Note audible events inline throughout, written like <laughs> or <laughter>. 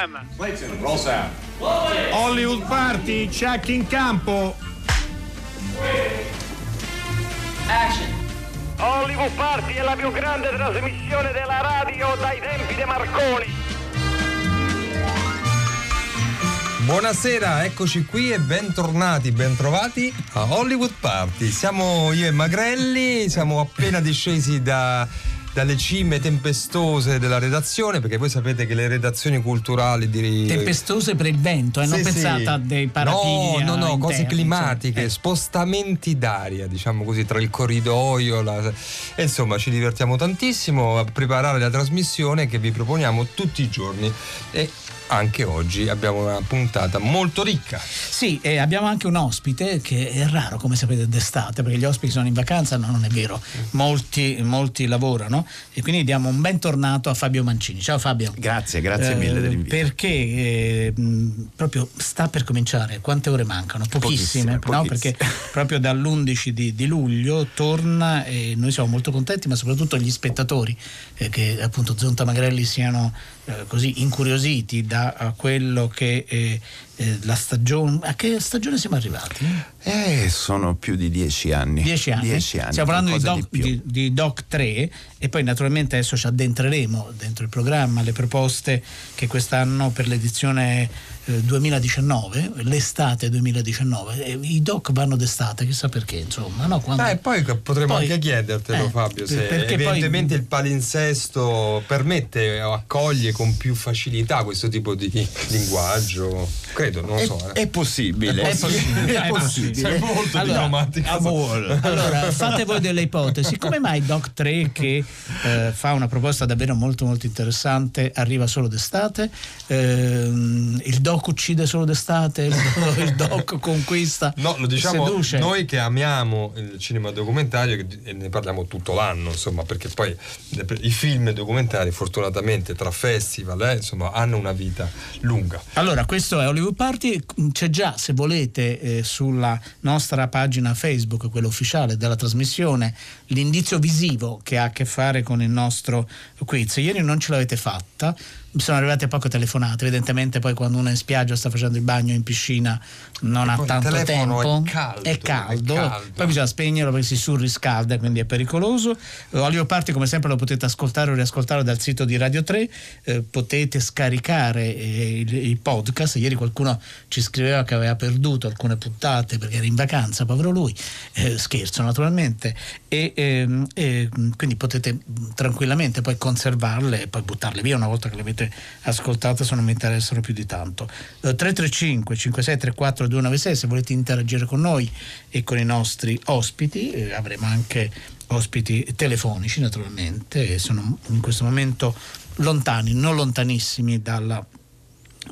Clayton, roll sound. Hollywood Party, check in campo. Action. Hollywood Party è la più grande trasmissione della radio dai tempi di Marconi. Buonasera, eccoci qui e bentornati, bentrovati a Hollywood Party. Siamo io e Magrelli, siamo appena discesi da dalle cime tempestose della redazione, perché voi sapete che le redazioni culturali di... Tempestose per il vento, eh? non sì, pensate a dei paratigli. No, no, no, interni, cose climatiche, cioè, eh. spostamenti d'aria, diciamo così, tra il corridoio. La... E insomma, ci divertiamo tantissimo a preparare la trasmissione che vi proponiamo tutti i giorni. E anche oggi abbiamo una puntata molto ricca. Sì, e abbiamo anche un ospite che è raro, come sapete, d'estate, perché gli ospiti sono in vacanza, no, non è vero, molti, molti lavorano e quindi diamo un bentornato a Fabio Mancini. Ciao Fabio. Grazie, grazie mille Eh, dell'invito. Perché eh, proprio sta per cominciare, quante ore mancano? Pochissime, Pochissime, no? pochissime. perché proprio dall'11 di, di luglio torna e noi siamo molto contenti, ma soprattutto gli spettatori eh, che appunto Zonta Magrelli siano eh, così incuriositi da a quello che eh, eh, la stagione. A che stagione siamo arrivati? Eh, sono più di dieci anni. Dieci anni. Dieci anni, Stiamo parlando di Doc, di- di Doc 3 e poi naturalmente adesso ci addentreremo dentro il programma, le proposte che quest'anno per l'edizione eh, 2019, l'estate 2019, e i Doc vanno d'estate, chissà perché insomma. No? Quando- Ah, e poi potremmo Poi- anche chiedertelo, eh, Fabio, se perché poi- evidentemente il palinsesto permette o accoglie con più facilità questo tipo di linguaggio. Credo, non lo È, so. eh. è possibile. È possibile, è possibile. Sei molto Allora, diplomatico. Allora, fate voi delle ipotesi. Come mai Doc 3, che eh, fa una proposta davvero molto molto interessante, arriva solo d'estate? Ehm, il Doc uccide solo d'estate? Il Doc, conquista? No, lo diciamo seduce? noi che amiamo il cinema documentario e ne parliamo tutto l'anno, insomma, perché poi i film documentari fortunatamente tra festival, eh, insomma, hanno una vita lunga. Allora, questo è Hollywood Party, c'è già, se volete, eh, sulla nostra pagina Facebook, quella ufficiale della trasmissione, l'indizio visivo che ha a che fare con il nostro quiz. Ieri non ce l'avete fatta, sono arrivate poche telefonate, evidentemente poi quando uno è in spiaggia sta facendo il bagno in piscina non E ha tanto tempo, è caldo, è caldo, è caldo. poi bisogna spegnerlo perché si surriscalda, quindi è pericoloso. Hollywood Party come sempre lo potete ascoltare o riascoltare dal sito di Radio 3, eh, potete scaricare eh, il, il podcast, ieri qualcuno ci scriveva che aveva perduto alcune puntate perché era in vacanza, povero lui, Eh, scherzo naturalmente, e, ehm, quindi potete mh, tranquillamente poi conservarle e poi buttarle via una volta che le avete ascoltate se non mi interessano più di tanto. Eh, 335 5634 296 se volete interagire con noi e con i nostri ospiti, eh, avremo anche ospiti telefonici naturalmente, sono in questo momento lontani, non lontanissimi dalla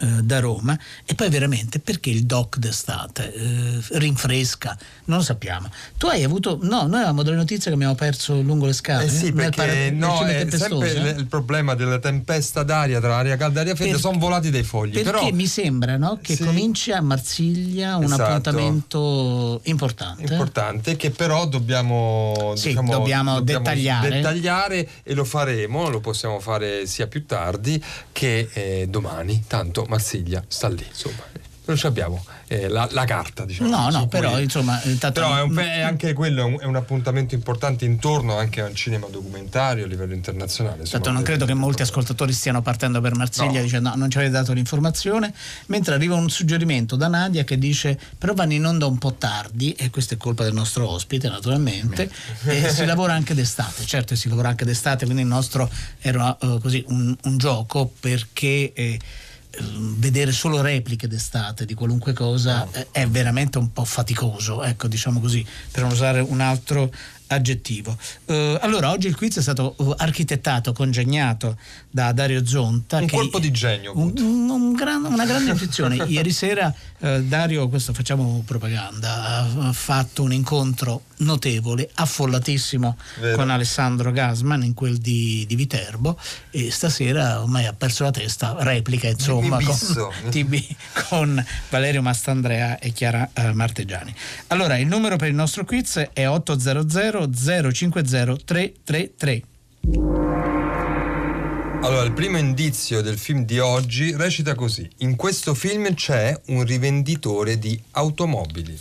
eh, da Roma e poi veramente perché il doc d'estate eh, rinfresca non lo sappiamo tu hai avuto no noi avevamo delle notizie che abbiamo perso lungo le scale Eh sì, perché no, è sempre eh? il- problema della tempesta d'aria tra aria calda e aria fredda, sono volati dei fogli. perché però mi sembra no, che Sì. cominci a Marsiglia un Esatto. appuntamento importante importante che però dobbiamo, Sì, diciamo, dobbiamo dettagliare. dettagliare e lo faremo, lo possiamo fare sia più tardi che eh, domani, tanto Marsiglia sta lì, insomma. Noi ci abbiamo eh, la, la carta, diciamo. no no però cui- insomma intanto- Però è, un- è anche quello è un, è un appuntamento importante intorno anche al cinema documentario a livello internazionale. insomma. Certo, non credo che molti ascoltatori stiano partendo per Marsiglia No. dicendo no, non ci avete dato l'informazione, mentre arriva un suggerimento da Nadia che dice però vanno in onda un po' tardi e questa è colpa del nostro ospite naturalmente e si lavora anche d'estate, certo si lavora anche d'estate, quindi il nostro era eh, così un, un gioco perché... eh, vedere solo repliche d'estate di qualunque cosa eh, è veramente un po' faticoso, ecco, diciamo così, per non usare un altro aggettivo. Eh, allora, oggi il quiz è stato eh, architettato, congegnato da Dario Zonta. Un che- colpo di genio, un- un- un gran- una grande <laughs> intuizione. Ieri sera eh, Dario, questo facciamo propaganda, ha fatto un incontro notevole, affollatissimo Vero. con Alessandro Gasman in quel di, di Viterbo e stasera ormai ha perso la testa, replica insomma con. TB <laughs> con Valerio Mastandrea e Chiara Marteggiani. Allora, il numero per il nostro quiz è 800 050 333. Allora, il primo indizio del film di oggi recita così. In questo film c'è un rivenditore di automobili.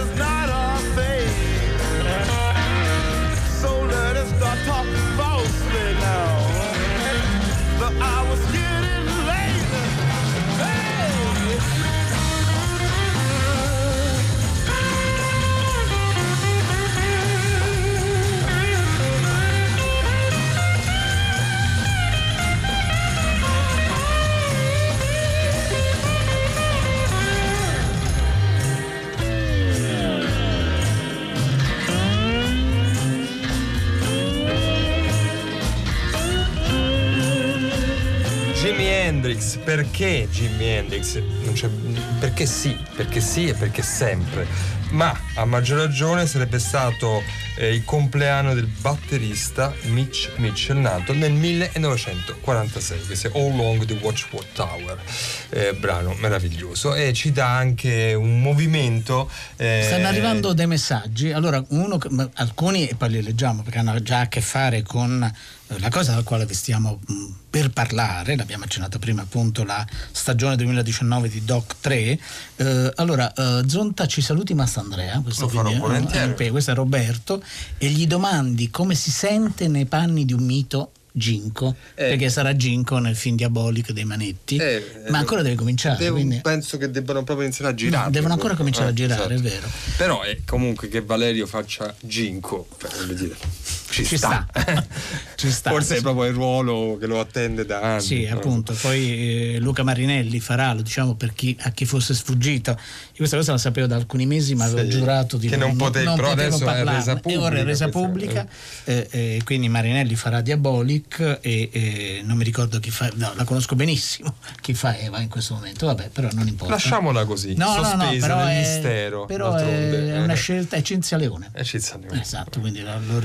Is not perché Jimi Hendrix? Perché sì, perché sì e perché sempre. Ma a maggior ragione sarebbe stato eh, il compleanno del batterista Mitch Mitchell, nato nel 1946. Questo è All Along the Watchword Tower, eh, brano meraviglioso. E ci dà anche un movimento. eh, Stanno arrivando dei messaggi, allora uno, alcuni e poi li leggiamo perché hanno già a che fare con eh, la cosa della quale vi stiamo mh, per parlare, l'abbiamo accennato prima appunto la stagione 2019 di Doc 3. Eh, allora, eh, Zonta ci saluti Massandrea, questo, Lo farò è un- volentieri. pe- questo è Roberto, e gli domandi come si sente nei panni di un mito Ginko, Eh. perché sarà Ginko nel film diabolico dei Manetti, Eh, ma ancora deve cominciare. devo- quindi- Penso che debbano proprio iniziare a girare. No, devono ancora cominciare a girare, è vero. Però è comunque che Valerio faccia Ginko, beh, voglio dire, ci, Ci sta. sta. <laughs> Ci sta, Forse è proprio il ruolo che lo attende da anni. Sì, no? appunto. Poi eh, Luca Marinelli farà, lo diciamo per chi, a chi fosse sfuggito. Io questa cosa la sapevo da alcuni mesi, ma avevo Sì, giurato di che non potevi, però potevo adesso è parlarne. resa E ora è resa pubblica, pubblica. eh, eh, quindi Marinelli farà Diabolic e non mi ricordo chi fa, no, la conosco benissimo <laughs> chi fa Eva in questo momento. Vabbè, però non importa. Lasciamola così, No, no, no, sospesa però nel è, mistero. Però d'altronde. è una scelta, è Cinzia Leone. Eh, ci stanno. Esatto, quindi l'ho l'ho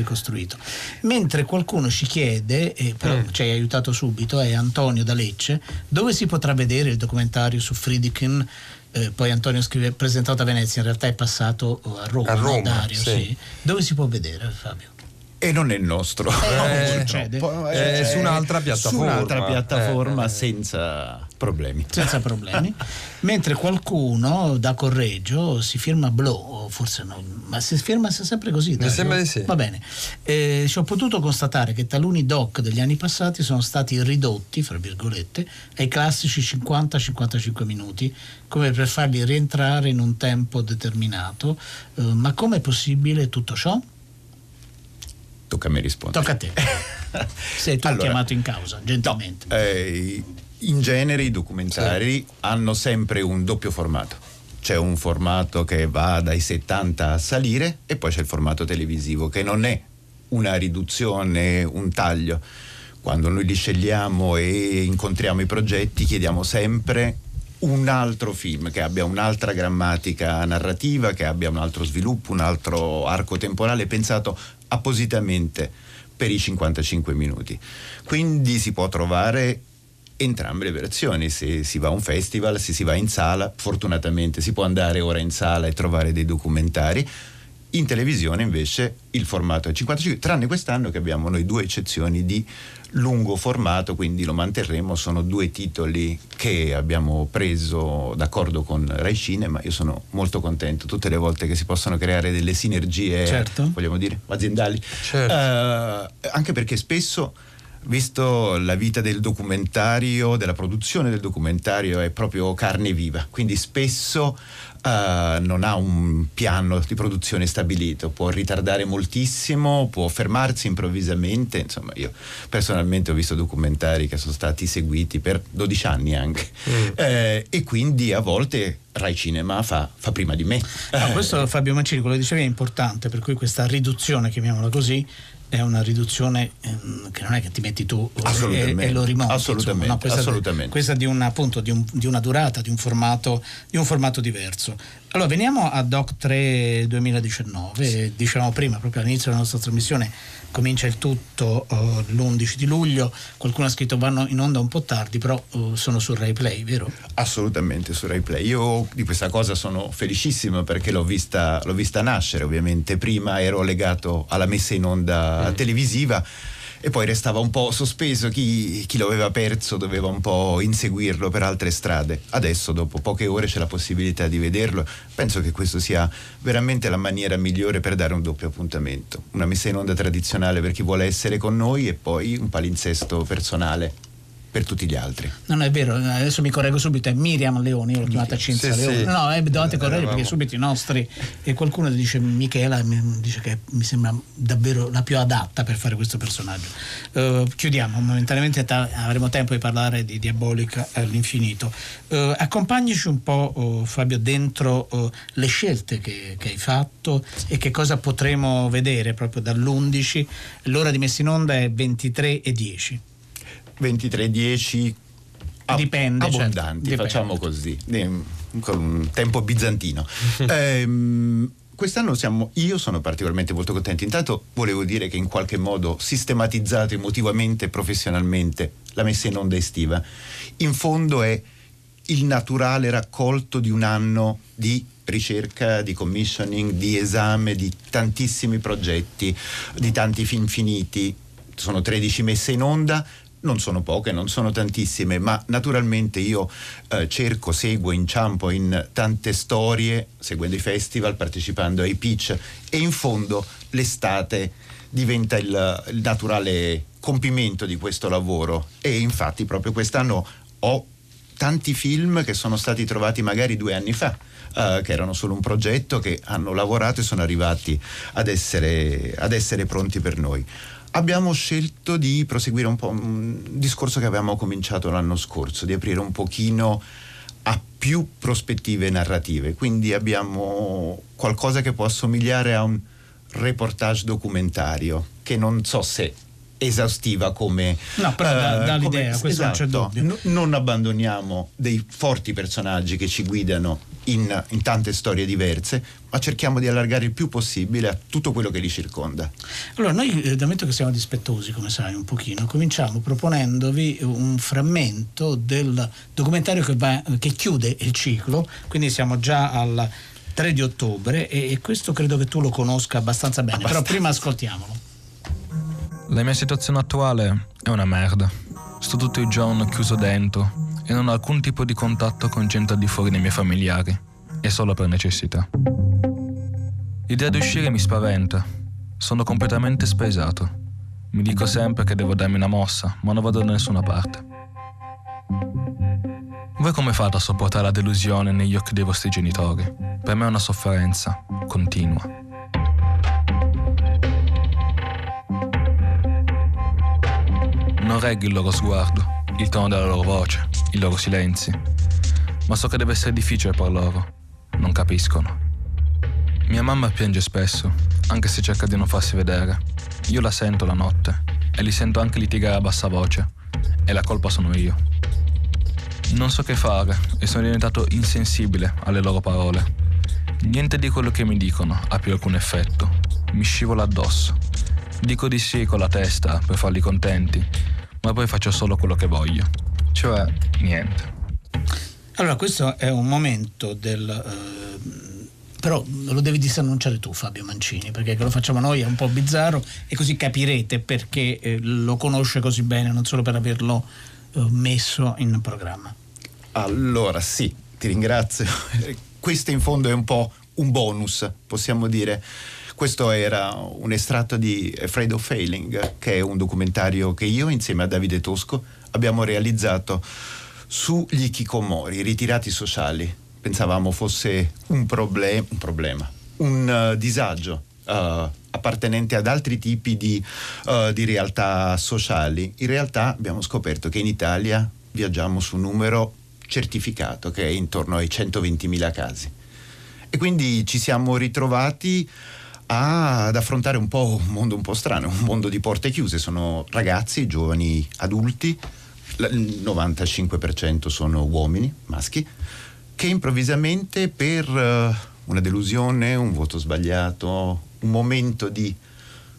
ricostruito. Mentre qualcuno ci chiede, e però Mm. ci hai aiutato subito, è Antonio da Lecce, dove si potrà vedere il documentario su Friedkin? Eh, poi Antonio scrive presentato a Venezia, in realtà è passato a Roma, A Roma, Dario, sì. sì. Dove si può vedere, Fabio? E non è il nostro. Eh, Eh, succede. Purtroppo, Eh, su un'altra piattaforma. Su un'altra piattaforma Eh, eh. senza problemi. senza problemi. Mentre qualcuno da Correggio si firma Blow, o forse no, ma si firma sempre così. Dario? sembra di sì. Va bene. Eh, ci ho potuto constatare che taluni doc degli anni passati sono stati ridotti, fra virgolette, ai classici 50-55 minuti, come per farli rientrare in un tempo determinato. Eh, ma com'è possibile tutto ciò? Tocca a me rispondere. Tocca a te. <laughs> Sei tu Allora, chiamato in causa, gentilmente. Eh, in genere i documentari hanno sempre un doppio formato. C'è un formato che va dai 70 a salire e poi c'è il formato televisivo che non è una riduzione, un taglio. Quando noi li scegliamo e incontriamo i progetti chiediamo sempre un altro film che abbia un'altra grammatica narrativa, che abbia un altro sviluppo, un altro arco temporale pensato appositamente per i 55 minuti. Quindi si può trovare entrambe le versioni, se si va a un festival, se si va in sala, fortunatamente si può andare ora in sala e trovare dei documentari. In televisione invece il formato è 55, tranne quest'anno che abbiamo noi due eccezioni di lungo formato, quindi lo manterremo, sono due titoli che abbiamo preso d'accordo con Rai Cinema, io sono molto contento tutte le volte che si possono creare delle sinergie, certo. vogliamo dire, aziendali, certo. uh, anche perché spesso visto la vita del documentario, della produzione del documentario è proprio carne viva, quindi spesso uh, non ha un piano di produzione stabilito, può ritardare moltissimo, può fermarsi improvvisamente, insomma io personalmente ho visto documentari che sono stati seguiti per 12 anni anche mm. eh, e quindi a volte Rai Cinema fa, fa prima di me. No, questo Fabio Mancini, quello che dicevi è importante, per cui questa riduzione, chiamiamola così, è una riduzione ehm, che non è che ti metti tu e, e, lo rimonti. Assolutamente. No, questa, assolutamente. questa di, una, appunto, di, un, di, una durata, di un, formato, di un formato diverso. Allora, veniamo a Doc 3 2019. Dicevamo prima, proprio all'inizio della nostra trasmissione, comincia il tutto uh, l'11 di luglio. Qualcuno ha scritto vanno in onda un po' tardi, però uh, sono su Rai Play, vero? Assolutamente su Rai Play. Io di questa cosa sono felicissimo perché l'ho vista, l'ho vista nascere, ovviamente. Prima ero legato alla messa in onda mm. televisiva e poi restava un po' sospeso, chi, chi, lo aveva perso doveva un po' inseguirlo per altre strade. Adesso, dopo poche ore, c'è la possibilità di vederlo. Penso che questo sia veramente la maniera migliore per dare un doppio appuntamento. Una messa in onda tradizionale per chi vuole essere con noi e poi un palinsesto personale per tutti gli altri. Non è vero, adesso mi correggo subito, è Miriam Leoni, io l'ho chiamata Cinzia sì, Leoni. Sì. No, eh, dovete correggere perché subito i nostri e qualcuno dice Michela mi dice che mi sembra davvero la più adatta per fare questo personaggio. Uh, chiudiamo, momentaneamente ta- avremo tempo di parlare di Diabolica all'infinito. Uh, accompagnaci un po' uh, Fabio dentro le scelte che, che, hai fatto e che cosa potremo vedere proprio dall'11. L'ora di messa in onda è 23 e 10. 23-10 Dipende, certo. abbondanti, certo. facciamo così, con un tempo bizantino. <laughs> ehm, quest'anno siamo, io sono particolarmente molto contento. Intanto volevo dire che in qualche modo sistematizzato emotivamente e professionalmente la messa in onda estiva, in fondo è il naturale raccolto di un anno di ricerca, di commissioning, di esame, di tantissimi progetti, di tanti film finiti. Sono 13 messe in onda, non sono poche, non sono tantissime, ma naturalmente io eh, cerco, seguo, inciampo in tante storie, seguendo i festival, partecipando ai pitch e in fondo l'estate diventa il, il naturale compimento di questo lavoro e infatti proprio quest'anno ho tanti film che sono stati trovati magari due anni fa. Uh, che erano solo un progetto, che hanno lavorato e sono arrivati ad essere, ad essere pronti per noi abbiamo scelto di proseguire un po' un discorso che avevamo cominciato l'anno scorso, di aprire un pochino a più prospettive narrative. Quindi abbiamo qualcosa che può assomigliare a un reportage documentario, che non so se esaustiva come no però uh, dà, l'idea come, questo esatto, non c'è dubbio n- non abbandoniamo dei forti personaggi che ci guidano in, in, tante storie diverse ma cerchiamo di allargare il più possibile a tutto quello che li circonda allora noi eh, da metto che siamo dispettosi come sai un pochino cominciamo proponendovi un frammento del documentario che, va, che chiude il ciclo quindi siamo già al 3 di ottobre e, e questo credo che tu lo conosca abbastanza bene abbastanza. però prima ascoltiamolo la mia situazione attuale è una merda. Sto tutto il giorno chiuso dentro e non ho alcun tipo di contatto con gente al di fuori dei miei familiari. È solo per necessità. L'idea di uscire mi spaventa. Sono completamente spaesato. Mi dico sempre che devo darmi una mossa, ma non vado da nessuna parte. Voi come fate a sopportare la delusione negli occhi dei vostri genitori? Per me è una sofferenza continua. Non reggo il loro sguardo, il tono della loro voce, i loro silenzi. Ma so che deve essere difficile per loro. Non capiscono. Mia mamma piange spesso, anche se cerca di non farsi vedere. Io la sento la notte e li sento anche litigare a bassa voce. E la colpa sono io. Non so che fare e sono diventato insensibile alle loro parole. Niente di quello che mi dicono ha più alcun effetto. Mi scivola addosso Dico di sì con la testa per farli contenti, ma poi faccio solo quello che voglio. Cioè, niente. Allora, questo è un momento del... Eh, però lo devi disannunciare tu Fabio Mancini, perché che lo facciamo noi è un po' bizzarro e così capirete perché eh, lo conosce così bene, non solo per averlo eh, messo in programma. Allora, sì, ti ringrazio. <laughs> Questo in fondo è un po' un bonus, possiamo dire. Questo era un estratto di Afraid of Failing, che è un documentario che io insieme a Davide Tosco abbiamo realizzato sugli Ikikomori, ritirati sociali. Pensavamo fosse un, problem- un problema, un uh, disagio uh, appartenente ad altri tipi di, uh, di realtà sociali. In realtà abbiamo scoperto che in Italia viaggiamo su un numero certificato che è intorno ai 120.000 casi. E quindi ci siamo ritrovati a, ad affrontare un po' un mondo un po' strano, un mondo di porte chiuse. Sono ragazzi, giovani, adulti, il 95% sono uomini, maschi, che improvvisamente per uh, una delusione, un voto sbagliato, un momento di,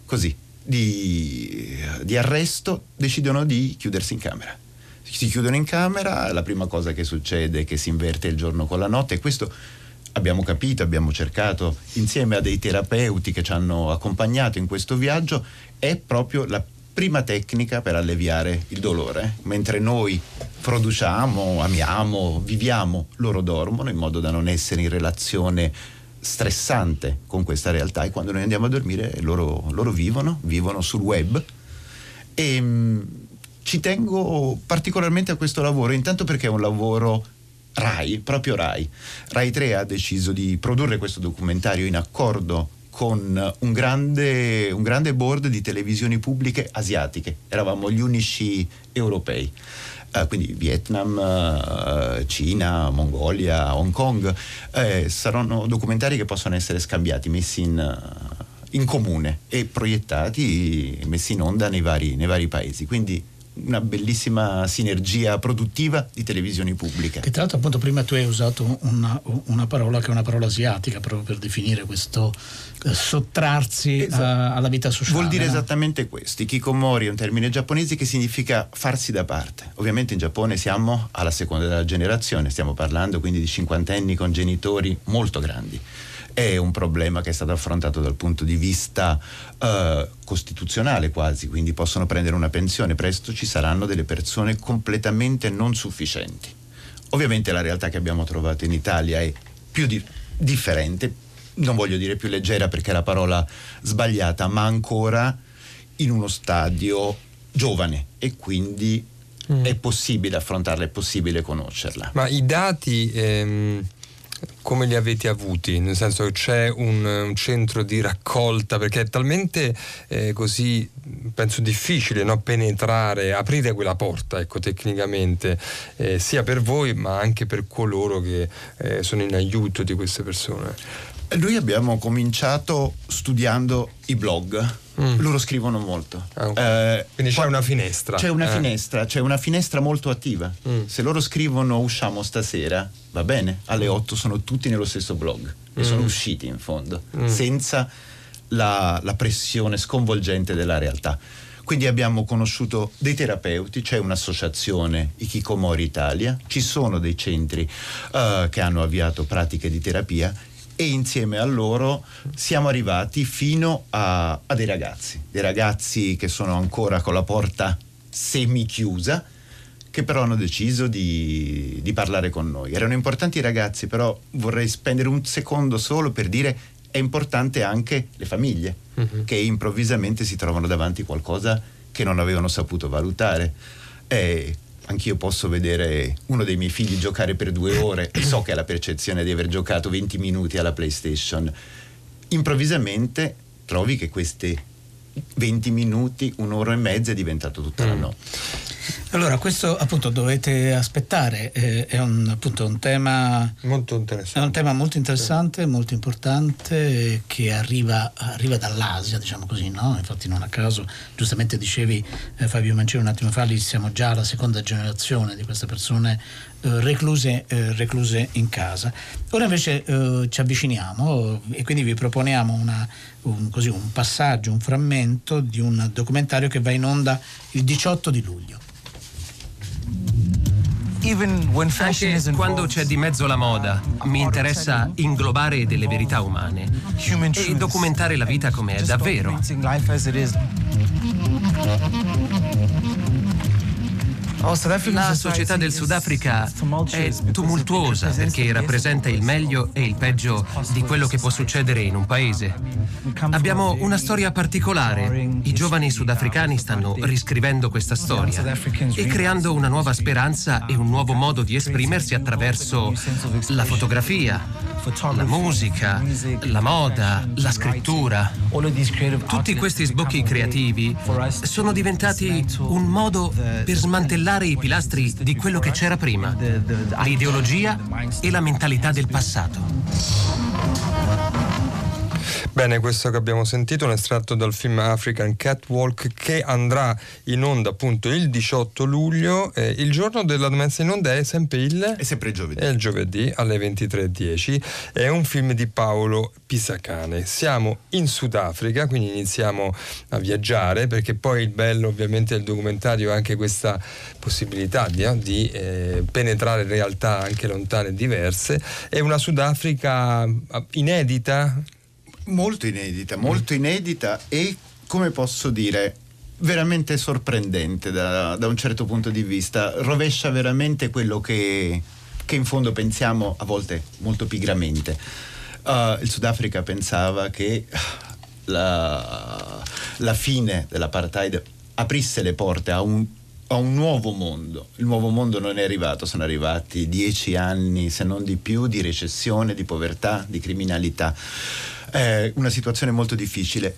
così, di, di arresto, decidono di chiudersi in camera. Si chiudono in camera, la prima cosa che succede è che si inverte il giorno con la notte e questo abbiamo capito, abbiamo cercato insieme a dei terapeuti che ci hanno accompagnato in questo viaggio, è proprio la prima tecnica per alleviare il dolore. Mentre noi produciamo, amiamo, viviamo, loro dormono in modo da non essere in relazione stressante con questa realtà e quando noi andiamo a dormire loro, loro vivono, vivono sul web e ci tengo particolarmente a questo lavoro, intanto perché è un lavoro RAI, proprio RAI. RAI 3 ha deciso di produrre questo documentario in accordo con un grande, un grande board di televisioni pubbliche asiatiche, eravamo gli unici europei. Uh, quindi Vietnam, uh, Cina, Mongolia, Hong Kong, eh, saranno documentari che possono essere scambiati, messi in, uh, in comune e proiettati, messi in onda nei vari, nei vari paesi. Quindi una bellissima sinergia produttiva di televisioni pubbliche. Che tra l'altro appunto prima tu hai usato una, una parola che è una parola asiatica proprio per definire questo eh, sottrarsi esatto. a, alla vita sociale. Vuol dire no? esattamente questo. Kikomori è un termine giapponese che significa farsi da parte. Ovviamente in Giappone siamo alla seconda generazione, stiamo parlando quindi di cinquantenni con genitori molto grandi è un problema che è stato affrontato dal punto di vista eh, costituzionale quasi, quindi possono prendere una pensione, presto ci saranno delle persone completamente non sufficienti. Ovviamente la realtà che abbiamo trovato in Italia è più di- differente, non voglio dire più leggera perché è la parola sbagliata, ma ancora in uno stadio giovane e quindi mm. è possibile affrontarla, è possibile conoscerla. Ma i dati... Ehm come li avete avuti? Nel senso che c'è un, un centro di raccolta, perché è talmente eh, così, penso, difficile no? penetrare, aprire quella porta, ecco, tecnicamente, eh, sia per voi ma anche per coloro che eh, sono in aiuto di queste persone. Noi abbiamo cominciato studiando i blog. Mm. Loro scrivono molto. Ah, okay. eh, Quindi c'è una finestra. C'è una eh. finestra, c'è una finestra molto attiva. Mm. Se loro scrivono usciamo stasera, va bene, alle 8 sono tutti nello stesso blog e mm. sono usciti in fondo, mm. senza la, la pressione sconvolgente della realtà. Quindi abbiamo conosciuto dei terapeuti, c'è un'associazione Ikikomori Italia, ci sono dei centri uh, che hanno avviato pratiche di terapia e insieme a loro siamo arrivati fino a, a dei ragazzi, dei ragazzi che sono ancora con la porta semi chiusa, che però hanno deciso di, di, parlare con noi. Erano importanti i ragazzi, però vorrei spendere un secondo solo per dire è importante anche le famiglie uh-huh. che improvvisamente si trovano davanti a qualcosa che non avevano saputo valutare. E anch'io posso vedere uno dei miei figli giocare per due ore e so che ha la percezione di aver giocato 20 minuti alla PlayStation. Improvvisamente trovi che questi 20 minuti, un'ora e mezza è diventato tutta mm. la notte. Allora, questo appunto dovete aspettare, eh, è un, appunto un tema molto interessante, è un tema molto interessante, sì. molto importante che arriva, arriva, dall'Asia, diciamo così, no? Infatti non a caso, giustamente dicevi eh, Fabio Mancini un attimo fa, lì siamo già alla seconda generazione di queste persone eh, recluse, eh, recluse, in casa. Ora invece eh, ci avviciniamo e quindi vi proponiamo una, un, così, un passaggio, un frammento frammento di un documentario che va in onda il 18 di luglio. Anche quando c'è di mezzo la moda, mi interessa inglobare delle verità umane e documentare la vita come è davvero. La società del Sudafrica è tumultuosa perché rappresenta il meglio e il peggio di quello che può succedere in un paese. Abbiamo una storia particolare. I giovani sudafricani stanno riscrivendo questa storia e creando una nuova speranza e un nuovo modo di esprimersi attraverso la fotografia, la musica, la moda, la scrittura. Tutti questi sbocchi creativi sono diventati un modo per smantellare i pilastri di quello che c'era prima, l'ideologia e la mentalità del passato. Bene, questo che abbiamo sentito è un estratto dal film African Catwalk che andrà in onda appunto il 18 luglio. Eh, il giorno della messa in onda è sempre il... È sempre il giovedì. È il giovedì alle 23.10. È un film di Paolo Pisacane. Siamo in Sudafrica, quindi iniziamo a viaggiare perché poi il bello ovviamente del documentario è anche questa possibilità di, eh, di eh, penetrare realtà anche lontane e diverse. È una Sudafrica ah, inedita Molto inedita, molto inedita e come posso dire veramente sorprendente da, da, un certo punto di vista, rovescia veramente quello che, che in fondo pensiamo a volte molto pigramente. Uh, il Sudafrica pensava che la, la fine dell'apartheid aprisse le porte a un, a un nuovo mondo. Il nuovo mondo non è arrivato, sono arrivati dieci anni, se non di più, di recessione, di povertà, di criminalità è una situazione molto difficile.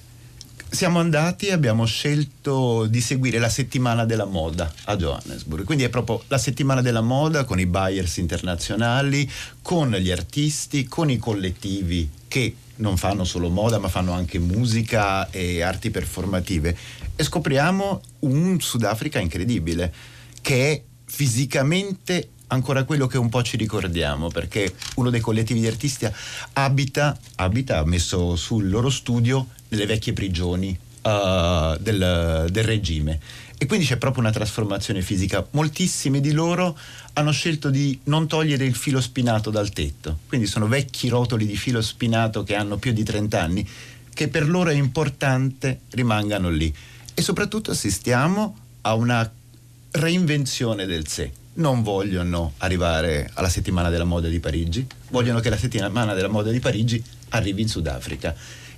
Siamo andati e abbiamo scelto di seguire la settimana della moda a Johannesburg, quindi è proprio la settimana della moda con i buyers internazionali, con gli artisti, con i collettivi che non fanno solo moda ma fanno anche musica e arti performative e scopriamo un Sudafrica incredibile che è fisicamente ancora quello che un po' ci ricordiamo, perché uno dei collettivi di artisti abita, abita messo sul loro studio nelle vecchie prigioni uh, del, del regime. E quindi c'è proprio una trasformazione fisica. Moltissimi di loro hanno scelto di non togliere il filo spinato dal tetto. Quindi sono vecchi rotoli di filo spinato che hanno più di 30 anni, che per loro è importante rimangano lì. E soprattutto assistiamo a una reinvenzione del sé non vogliono arrivare alla settimana della moda di Parigi, vogliono che la settimana della moda di Parigi arrivi in Sudafrica.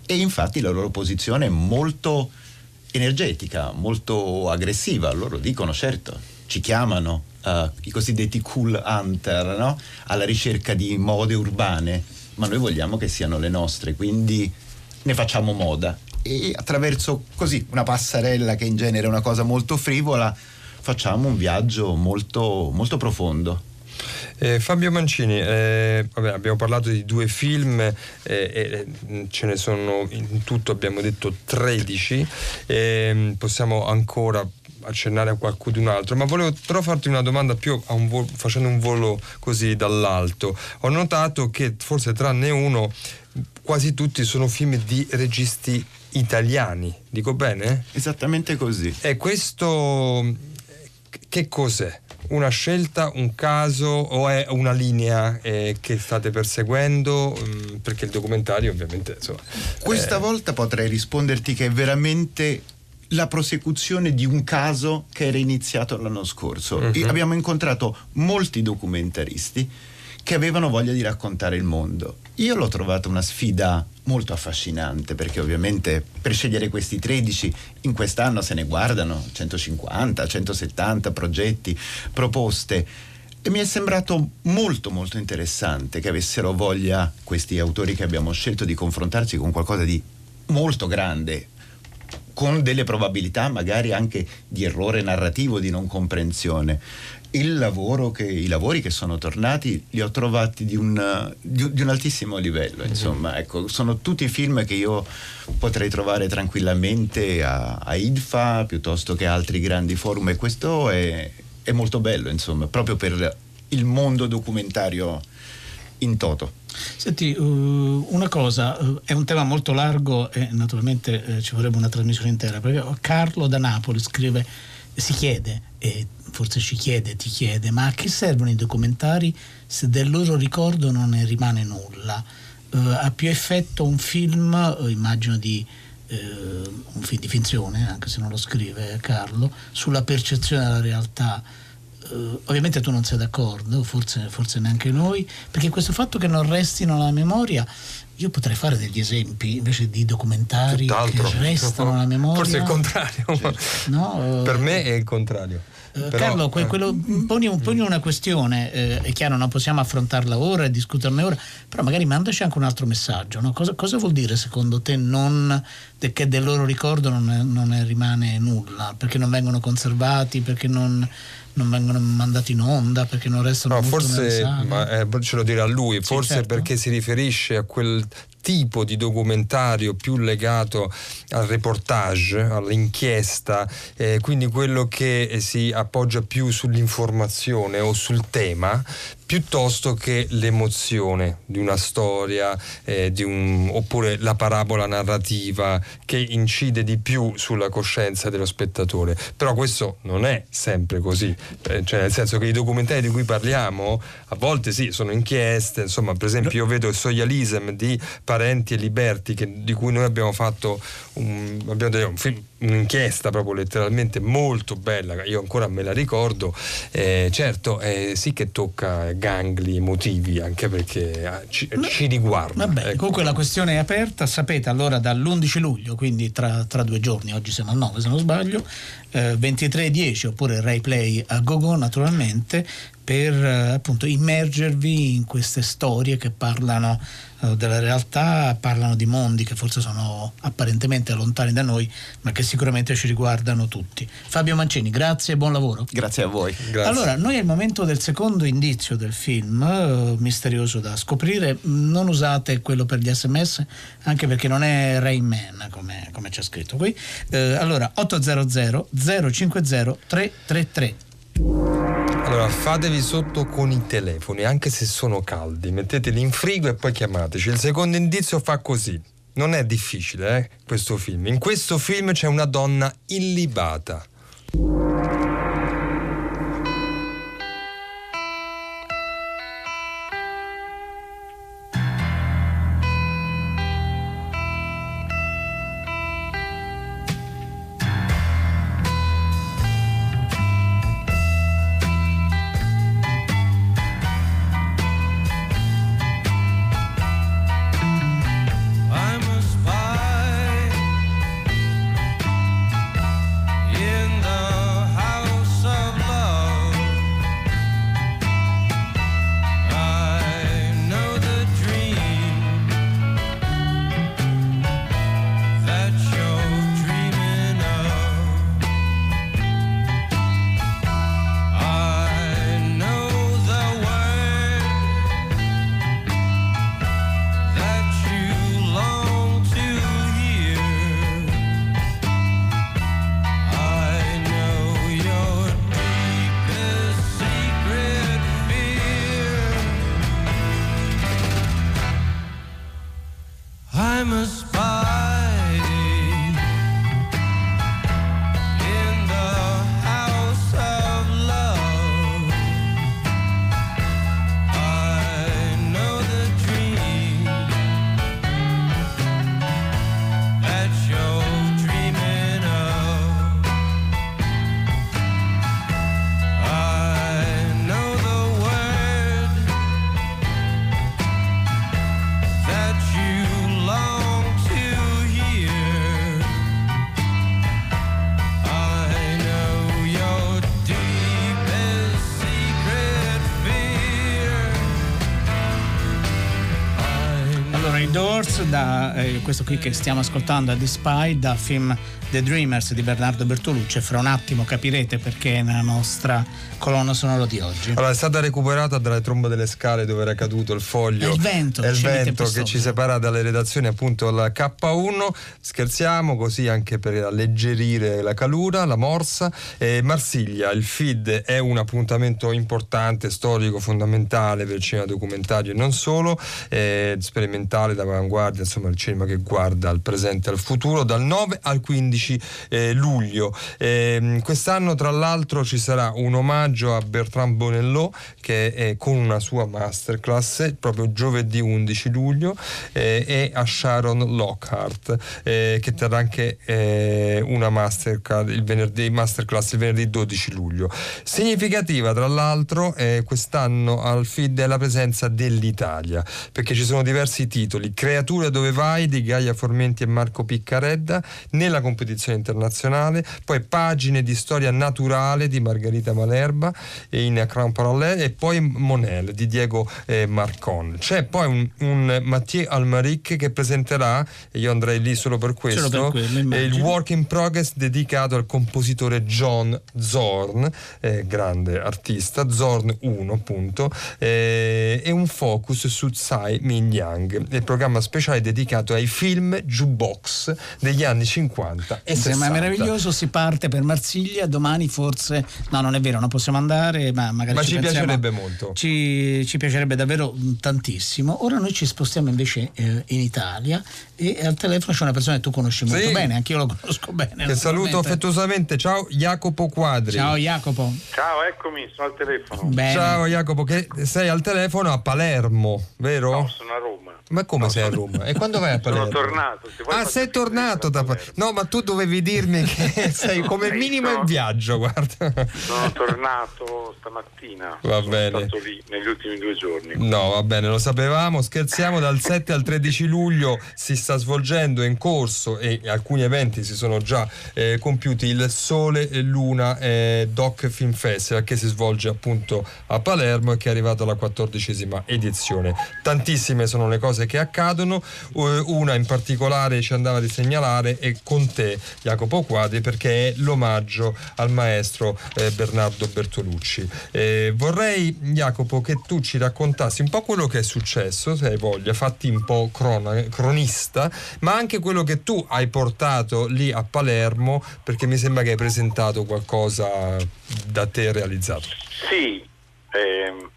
E infatti la loro posizione è molto energetica, molto aggressiva. Loro dicono, certo, ci chiamano uh, i cosiddetti cool hunter, no? alla ricerca di mode urbane, ma noi vogliamo che siano le nostre, quindi ne facciamo moda. E attraverso così una passarella che in genere è una cosa molto frivola, facciamo un viaggio molto, molto profondo. Eh, Fabio Mancini, eh, vabbè, abbiamo parlato di due film, eh, eh ce ne sono in tutto, abbiamo detto 13, ehm, possiamo ancora accennare a qualcun altro, ma volevo però farti una domanda più un volo, facendo un volo così dall'alto. Ho notato che forse tranne uno, quasi tutti sono film di registi italiani, dico bene? Esattamente così. E questo che cos'è? Una scelta, un caso o è una linea eh, che state perseguendo? Mm, perché il documentario ovviamente... Insomma, Questa eh... volta potrei risponderti che è veramente la prosecuzione di un caso che era iniziato l'anno scorso. Uh-huh. Abbiamo incontrato molti documentaristi che avevano voglia di raccontare il mondo. Io l'ho trovata una sfida molto affascinante perché ovviamente per scegliere questi 13 in quest'anno se ne guardano 150, 170 progetti, proposte. E mi è sembrato molto molto interessante che avessero voglia questi autori che abbiamo scelto di confrontarsi con qualcosa di molto grande con delle probabilità magari anche di errore narrativo, di non comprensione che, i lavori che sono tornati li ho trovati di un, di, di un altissimo livello, insomma, ecco, sono tutti film che io potrei trovare tranquillamente a, a IDFA piuttosto che a altri grandi forum e questo è, è molto bello, insomma, proprio per il mondo documentario in toto. Senti, uh, una cosa, uh, è un tema molto largo e naturalmente uh, ci vorrebbe una trasmissione intera, perché Carlo da Napoli scrive, si chiede, e forse ci chiede, ti chiede, ma a che servono i documentari se del loro ricordo non ne rimane nulla? ha più effetto un film, immagino di un film di finzione, anche se non lo scrive Carlo, sulla percezione della realtà Uh, ovviamente tu non sei d'accordo, forse, forse, neanche noi, perché questo fatto che non restino alla memoria, io potrei fare degli esempi invece di documentari Tutt'altro. che restano alla memoria. Forse è il contrario. No, uh, per me è il contrario. Uh, Però, Carlo, que- quello, poni, poni, una questione, eh, è chiaro, non possiamo affrontarla ora e discuterne ora, però magari mandaci anche un altro messaggio. No? Cosa, cosa, vuol dire secondo te non, che del loro ricordo non, non ne rimane nulla? Perché non vengono conservati, perché non non vengono mandati in onda perché non restano no, forse ma, eh, ce lo dirà lui sì, forse certo. perché si riferisce a quel tipo di documentario più legato al reportage, all'inchiesta, eh, quindi quello che si appoggia più sull'informazione o sul tema, piuttosto che l'emozione di una storia eh, di un, oppure la parabola narrativa che incide di più sulla coscienza dello spettatore. Però questo non è sempre così, eh, cioè nel senso che i documentari di cui parliamo a volte sì, sono inchieste, insomma per esempio io vedo il Soyalism di Parenti e Liberti che, di cui noi abbiamo fatto un, abbiamo un film un'inchiesta proprio letteralmente molto bella, io ancora me la ricordo, eh, certo eh, sì che tocca gangli emotivi anche perché ah, ci, no, ci riguarda. Vabbè, ecco. comunque la questione è aperta, sapete allora dall'11 luglio, quindi tra, tra, due giorni, oggi siamo al 9 se non sbaglio, eh, 23.10 oppure Rai Play a GoGo naturalmente per eh, appunto immergervi in queste storie che parlano eh, della realtà, parlano di mondi che forse sono apparentemente lontani da noi, ma che sicuramente ci riguardano tutti. Fabio Mancini, grazie e buon lavoro. Grazie a voi. Grazie. Allora, noi è il momento del secondo indizio del film, eh, misterioso da scoprire. Non usate quello per gli sms, anche perché non è Rain Man, come, come c'è scritto qui. Eh, allora, 800 050 333. Allora, fatevi sotto con i telefoni, anche se sono caldi, metteteli in frigo e poi chiamateci. Il secondo indizio fa così. Non è difficile, eh, questo film. In questo film c'è una donna illibata. Da eh, questo qui che stiamo ascoltando, The Spy, da film The Dreamers di Bernardo Bertolucci. Fra un attimo capirete perché è nella nostra colonna sonora di oggi. Allora, è stata recuperata dalle trombe delle scale dove era caduto il foglio. È il vento, è il vento che ci separa dalle redazioni, appunto, la K1. Scherziamo così anche per alleggerire la calura, la morsa. E Marsiglia, il feed è un appuntamento importante, storico, fondamentale per il cinema documentario e non solo, eh, sperimentale d'avanguardia, insomma il cinema che guarda al presente e al futuro, dal 9 al 15 eh, luglio. Eh, quest'anno tra l'altro ci sarà un omaggio a Bertrand Bonello che è con una sua masterclass proprio giovedì 11 luglio eh, e a Sharon Lockhart eh, che terrà anche eh, una masterclass il venerdì, masterclass il venerdì 12 luglio. Significativa tra l'altro quest'anno al feed è la presenza dell'Italia perché ci sono diversi titoli Creature dove vai di Gaia Formenti e Marco Piccaredda nella competizione internazionale poi Pagine di storia naturale di Margherita Malerba in Crown Parallel e poi Monel di Diego eh, Marcon. C'è poi un, un Mathieu Almaric che presenterà e io andrei lì solo per questo solo per quello, il work in progress dedicato al compositore John Zorn eh, grande artista Zorn 1 appunto eh, e un focus su Tsai Min Yang il programma speciale dedicato ai film jukebox degli anni 50 e 60 ma meraviglioso si parte per Marsiglia domani forse no non è vero non possiamo andare ma magari ma ci, ci piacerebbe molto ci, ci, piacerebbe davvero tantissimo ora noi ci spostiamo invece eh, in Italia e al telefono c'è una persona che tu conosci molto Sì. bene anche io lo conosco bene che saluto affettuosamente ciao Jacopo Quadri ciao Jacopo Ciao, eccomi, sono al telefono. bene Ciao Jacopo, che sei al telefono a Palermo, vero? No, sono a Roma. Ma come sei a Roma? E quando vai a Sono Palermo? tornato. se vuoi Ah, sei tornato da. Palermo. No, ma tu dovevi dirmi che <laughs> sei come Sì, minimo in viaggio, guarda. Sono tornato stamattina. <laughs> Va sono bene. stato lì negli ultimi due giorni. No, va bene, lo sapevamo, scherziamo, dal <laughs> 7 al 13 luglio si sta svolgendo in corso e alcuni eventi si sono già eh, compiuti il Sole e Luna eh, Doc Film Festival che si svolge appunto a Palermo e che è arrivato alla quattordicesima edizione. Tantissime sono le cose che accadono, una in particolare ci andava di segnalare è con te Jacopo Quadri perché è l'omaggio al maestro eh, Bernardo Bertolucci. Eh, vorrei Jacopo che tu ci raccontassi un po' quello che è successo, se hai voglia, fatti un po' crona- cronista, ma anche quello che tu hai portato lì a Palermo perché mi sembra che hai presentato qualcosa da te realizzato. Sì, ehm,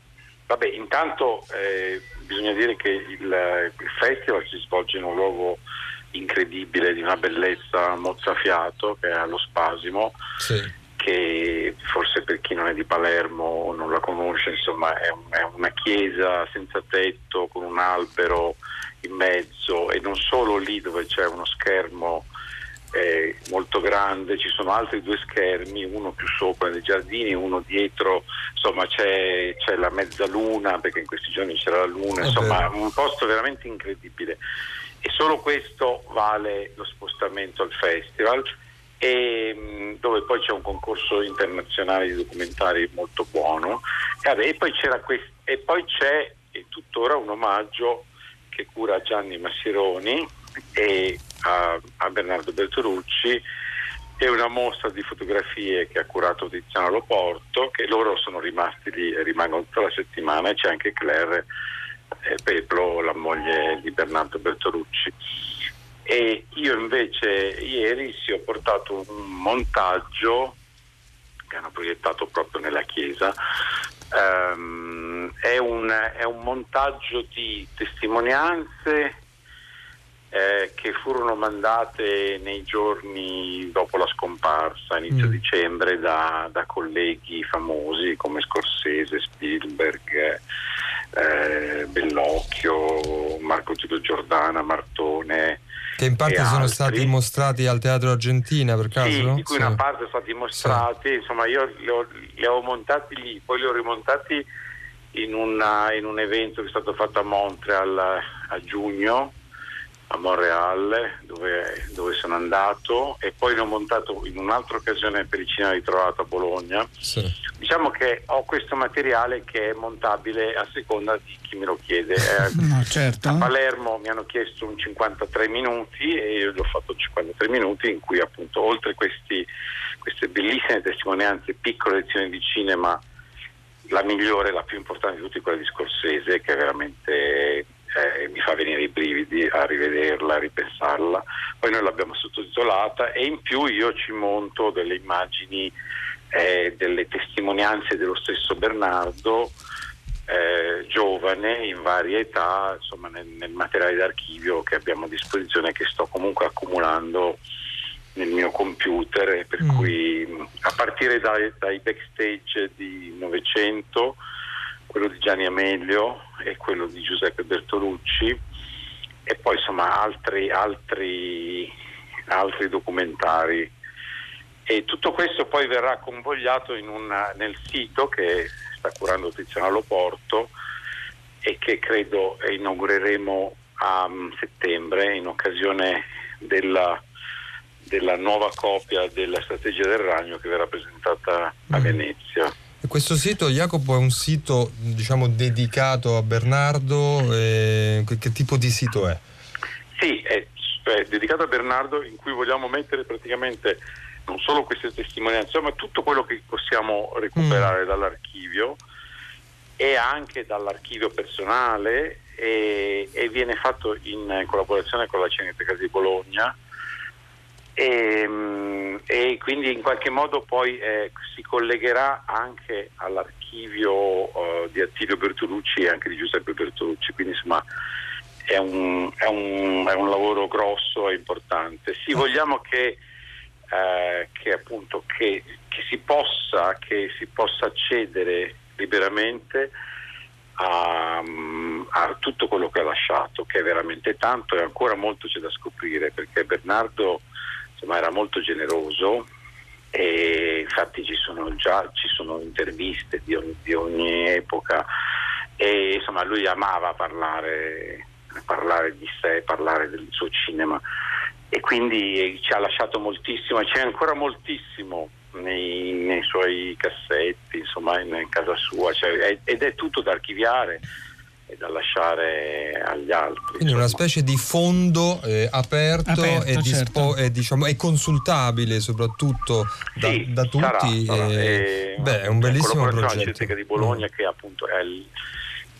vabbè, intanto eh, bisogna dire che il, il festival si svolge in un luogo incredibile, di una bellezza mozzafiato, che è allo Spasimo, Sì. che forse per chi non è di Palermo o non la conosce, insomma, è, un- è una chiesa senza tetto con un albero in mezzo e non solo lì dove c'è uno schermo eh, molto grande, ci sono altri due schermi, uno più sopra nei giardini, uno dietro, insomma c'è, c'è la mezzaluna perché in questi giorni c'era la luna, È insomma vero. un posto veramente incredibile e solo questo vale lo spostamento al festival e, mh, dove poi c'è un concorso internazionale di documentari molto buono. E, poi, quest- e poi c'è e tuttora un omaggio che cura Gianni Massironi e a, a Bernardo Bertolucci. E una mostra di fotografie che ha curato Tiziano Loporto che loro sono rimasti lì e rimangono tutta la settimana e c'è anche Claire Peplo, la moglie di Bernardo Bertolucci. E io invece ieri sì ho portato un montaggio che hanno proiettato proprio nella chiesa. Ehm, è, un, è un montaggio di testimonianze eh, che furono mandate nei giorni dopo la scomparsa, inizio Mm. dicembre, da, da colleghi famosi come Scorsese, Spielberg, eh, Bellocchio, Marco Giulio Giordana, Martone. Che in parte sono altri. stati mostrati al Teatro Argentina per caso? Sì, di cui Sì. una parte sono stati mostrati, insomma io li ho, li ho montati lì, poi li ho rimontati in, una- in un evento che è stato fatto a Montreal a giugno, a Montreal dove, dove, sono andato e poi l'ho montato in un'altra occasione per il cinema ritrovato a Bologna. Sì. Diciamo che ho questo materiale che è montabile a seconda di chi me lo chiede. <laughs> no, certo. A Palermo mi hanno chiesto un 53 minuti e io gli ho fatto 53 minuti in cui appunto oltre questi, queste bellissime testimonianze, piccole lezioni di cinema, la migliore, la più importante di tutte quella di Scorsese che è veramente eh, mi fa venire i brividi a rivederla, a ripensarla. Poi noi l'abbiamo sottotitolata e in più io ci monto delle immagini, eh, delle testimonianze dello stesso Bernardo. Eh, giovane in varie età insomma nel, nel, materiale d'archivio che abbiamo a disposizione che sto comunque accumulando nel mio computer per mm. cui a partire dai, dai backstage di Novecento quello di Gianni Amelio e quello di Giuseppe Bertolucci e poi insomma altri, altri, altri documentari. E tutto questo poi verrà convogliato una, nel sito che sta curando Tiziano Loporto e che credo inaugureremo a um, settembre in occasione della, della, nuova copia della strategia del ragno che verrà presentata a mm. Venezia. Questo sito, Jacopo, è un sito diciamo, dedicato a Bernardo? Eh, che tipo di sito è? Sì, è, è, dedicato a Bernardo in cui vogliamo mettere praticamente non solo queste testimonianze, ma tutto quello che possiamo recuperare mm. dall'archivio e anche dall'archivio personale e, e viene fatto in collaborazione con la Cineteca di Bologna e, ehm, e, quindi in qualche modo poi eh, si collegherà anche all'archivio uh, di Attilio Bertolucci e anche di Giuseppe Bertolucci, quindi insomma è un, è un, è un lavoro grosso e importante. Sì, vogliamo che, eh, che appunto che, che, si possa, che si possa accedere liberamente a, a, tutto quello che ha lasciato, che è veramente tanto e ancora molto c'è da scoprire, perché Bernardo insomma, era molto generoso e infatti ci sono già ci sono interviste di ogni, di ogni epoca e insomma lui amava parlare, parlare di sé, parlare del suo cinema e quindi ci ha lasciato moltissimo e c'è ancora moltissimo nei, nei suoi cassetti, insomma in, in casa sua cioè, ed è tutto da archiviare e da lasciare agli altri. Quindi una specie di fondo eh, aperto, aperto, e, dispo- certo. e, diciamo, e, consultabile soprattutto da, sì, da tutti. Sarà, sarà. E, beh, è un bellissimo progetto. La di Bologna mm. che appunto è il,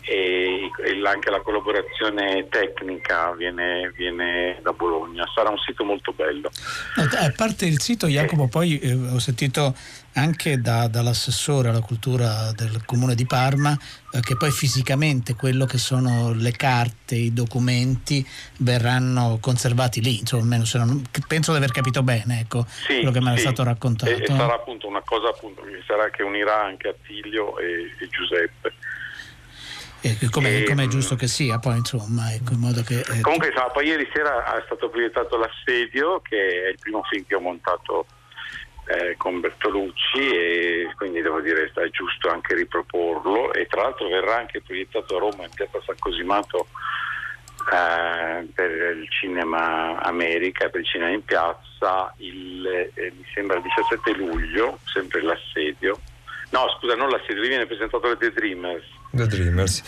e anche la collaborazione tecnica viene, viene, da Bologna. Sarà un sito molto bello. A parte il sito, Jacopo, poi eh, ho sentito anche da, dall'assessore alla cultura del comune di Parma eh, che poi fisicamente quello che sono le carte, i documenti verranno conservati lì, insomma, non, penso di aver capito bene ecco, sì, quello che mi sì. è stato raccontato. E, e, sarà appunto una cosa appunto, che, sarà che unirà anche Attilio e, e Giuseppe. come, e, come, è giusto che sia poi insomma ecco, in modo che, eh, comunque insomma, poi ieri sera è stato proiettato l'assedio che è il primo film che ho montato eh, con Bertolucci e quindi devo dire è giusto anche riproporlo e tra l'altro verrà anche proiettato a Roma in piazza San Cosimato eh, per il cinema America, per il cinema in piazza il, eh, mi sembra il 17 luglio, sempre l'assedio. No, scusa, non l'assedio, lì viene presentato The Dreamers The Dreamers.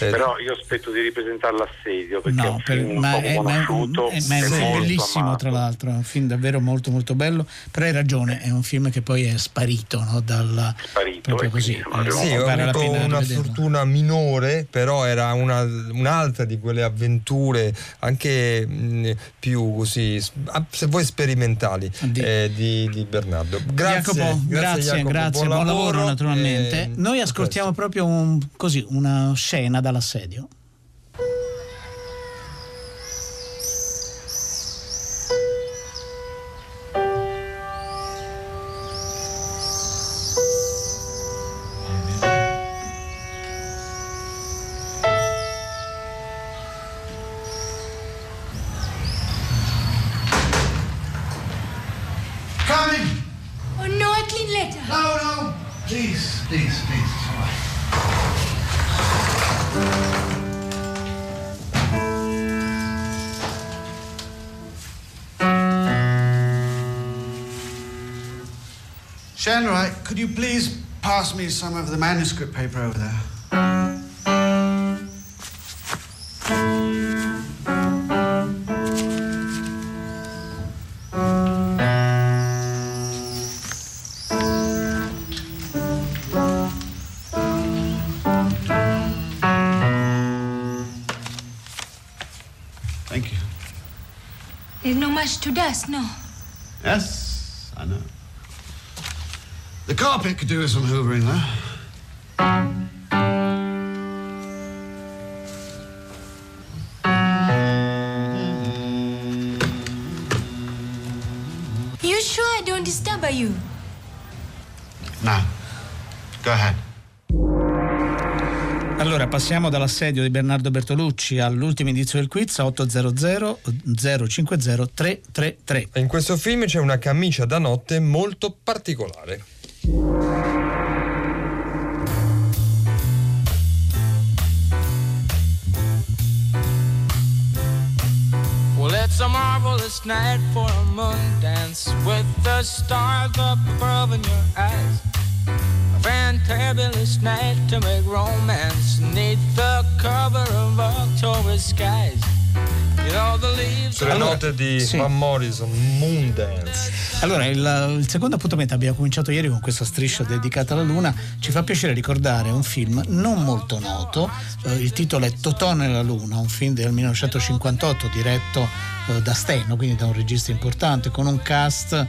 Eh, Però io aspetto di ripresentare l'assedio perché no, per, è un ma, è, conosciuto. È, ma è, è bellissimo amato. tra l'altro, è un film davvero molto molto bello, però hai ragione, è un film che poi è sparito no, dal... Sparito. Proprio così. Eh, sì, ho avuto una fortuna minore, però era una, un'altra di quelle avventure anche mh, più così, se vuoi sperimentali, eh, di, di, Bernardo. Grazie, Jacopo, grazie, grazie, Jacopo, grazie buon, buon lavoro, lavoro naturalmente. Noi ascoltiamo proprio un così così una scena dall'assedio. Please pass me some of the manuscript paper over there? Thank you. There's no much to dust, no. Yes, I know. The carpet could do with some hoovering, though. You sure I don't disturb you? No. Go ahead. Allora passiamo dall'assedio di Bernardo Bertolucci all'ultimo indizio del quiz a 800 050 333. In questo film c'è una camicia da notte molto particolare. Well, it's a marvelous night for a moon dance with the stars up above in your eyes. A fantabulous night to make romance neath the cover of October skies. Sulle note di sì. Van Morrison, Moondance. Allora, il, il secondo appuntamento abbiamo cominciato ieri con questa striscia dedicata alla Luna. Ci fa piacere ricordare un film non molto noto. eh, il titolo è Totò nella Luna, un film del 1958 diretto eh, da Steno, quindi da un regista importante, con un cast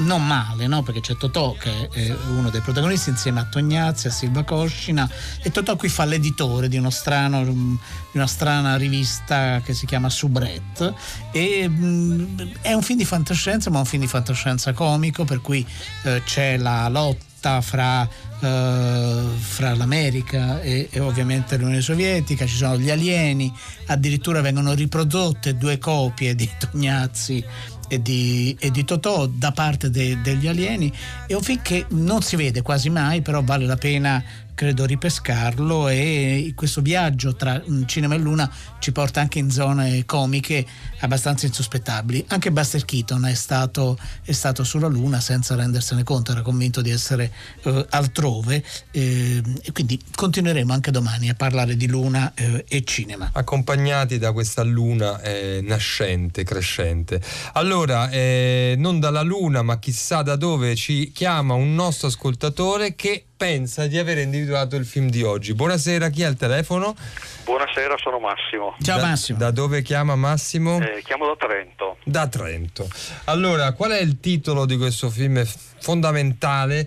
non male, no? perché c'è Totò che è uno dei protagonisti insieme a Tognazzi, a Silva Coscina e Totò qui fa l'editore di, strano, di una strana rivista che si chiama Subret e mh, è un film di fantascienza ma un film di fantascienza comico per cui eh, c'è la lotta fra, eh, fra l'America e, e ovviamente l'Unione Sovietica, ci sono gli alieni, addirittura vengono riprodotte due copie di Tognazzi e di, e di Totò da parte de- degli alieni è un film che non si vede quasi mai però vale la pena credo ripescarlo e questo viaggio tra mm, cinema e luna ci porta anche in zone comiche abbastanza insospettabili anche Buster Keaton è stato, è stato sulla luna senza rendersene conto era convinto di essere eh, altrove eh, e quindi continueremo anche domani a parlare di luna eh, e cinema accompagnati da questa luna eh, nascente, crescente. Allora, eh, non dalla luna, ma chissà da dove ci chiama un nostro ascoltatore che pensa di aver individuato il film di oggi. Buonasera, chi è al telefono? Buonasera, sono Massimo. Da- Da dove chiama Massimo? Eh, chiamo da Trento. Da Trento. Allora, qual è il titolo di questo film fondamentale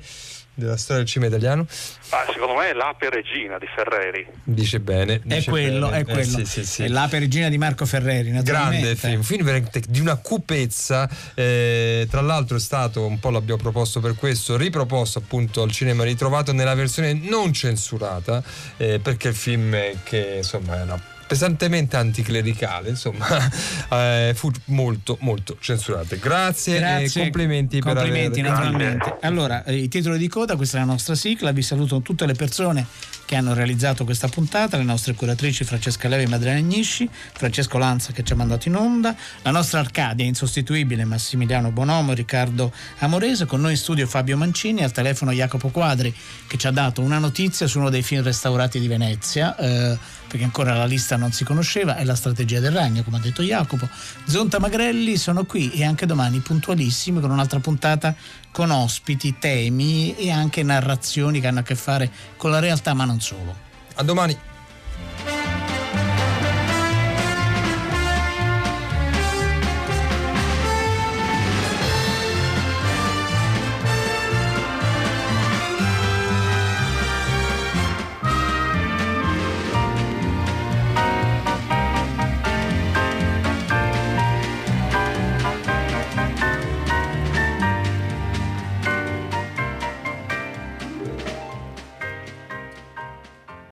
della storia del cinema italiano? Ah, secondo me è L'Ape Regina di Ferreri. Dice bene. è dice quello, bene. è quello. Eh, sì, sì, sì. È la perigina di Marco Ferreri. Grande film, un film veramente di una cupezza, eh, tra l'altro è stato, un po' l'abbiamo proposto per questo, riproposto appunto al cinema ritrovato nella versione non censurata, eh, perché il film è che insomma era pesantemente anticlericale, insomma, <laughs> eh, fu molto molto censurato. Grazie, Grazie, e complimenti, complimenti per aver naturalmente. Allora, eh, i titoli di coda, questa è la nostra sigla, vi saluto tutte le persone che hanno realizzato questa puntata, le nostre curatrici Francesca Levi e Madrena Agnisci, Francesco Lanza che ci ha mandato in onda, la nostra Arcadia insostituibile Massimiliano Bonomo e Riccardo Amorese, con noi in studio Fabio Mancini, al telefono Jacopo Quadri che ci ha dato una notizia su uno dei film restaurati di Venezia. eh, perché ancora la lista non si conosceva, è la strategia del ragno, come ha detto Jacopo. Zonta Magrelli sono qui e anche domani puntualissimi con un'altra puntata con ospiti, temi e anche narrazioni che hanno a che fare con la realtà, ma non solo. A domani.